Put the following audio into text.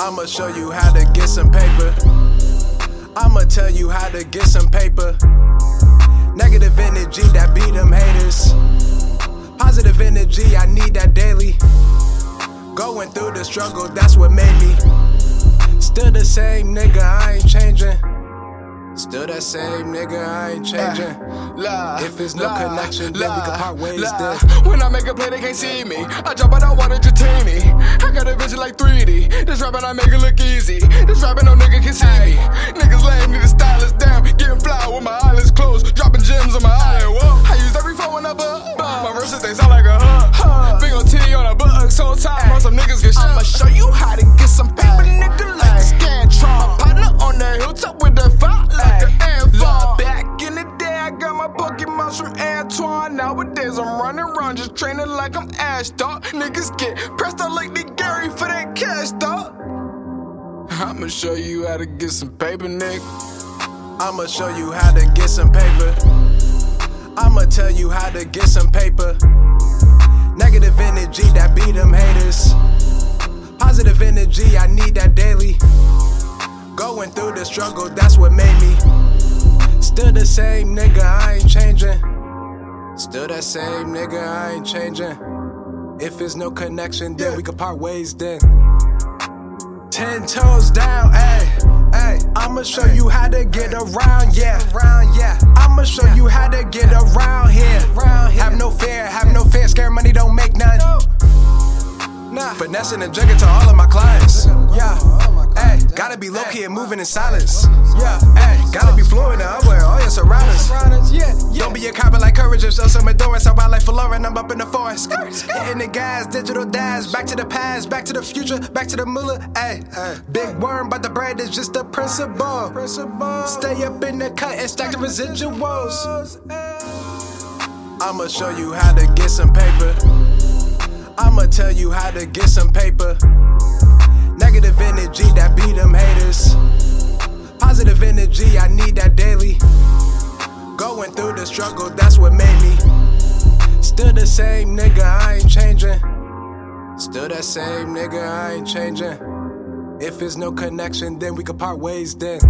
I'ma show you how to get some paper. I'ma tell you how to get some paper. Negative energy that beat them haters. Positive energy, I need that daily. Going through the struggle, that's what made me. Still the same nigga, I ain't changing. Still that same nigga, I ain't ah. changing. La, If it's no connection, then we can part ways then. When I make a play, they can't see me. I drop it, I want to entertain me. I got a vision like 3D. This rapping, I make it look easy. This rapping, no nigga can see me. Niggas lame, need got my Pokemons from Antoine. Nowadays, I'm running around just training like I'm Ash, dog. Niggas get pressed like they Gary for that cash, dog. I'ma show you how to get some paper, nigga. I'ma show you how to get some paper. I'ma tell you how to get some paper. Negative energy that beat them haters. Positive energy, I need that daily. Going through the struggle, that's what made me. Still the same nigga, I ain't changing. Still that same nigga, I ain't changing. If it's no connection, then we can part ways then. Ten toes down, ayy, ayy. I'ma show you how to get around, yeah, around, yeah. I'ma show you how to get around here. Have no fear, have no fear. Scare money don't make none. Nah, finessing and drinking to all of my clients. Yeah, ayy. Gotta be low key and moving in silence. Yeah, ayy. Gotta be fluent and aware all your surroundings. Don't be a copy like courage and show some endurance. I ride like Florin, I'm up in the forest. Hitting the gas, digital dash, back to the past, back to the future, back to the moolah. Ayy, big worm, but the bread is just the principle. Stay up in the cut and stack the residuals. I'ma show you how to get some paper. I'ma tell you how to get some paper. Negative energy that beat them haters. Positive energy, I need that daily. Going through the struggle, that's what made me. Still the same nigga, I ain't changing. Still that same nigga, I ain't changing. If it's no connection, then we could part ways then.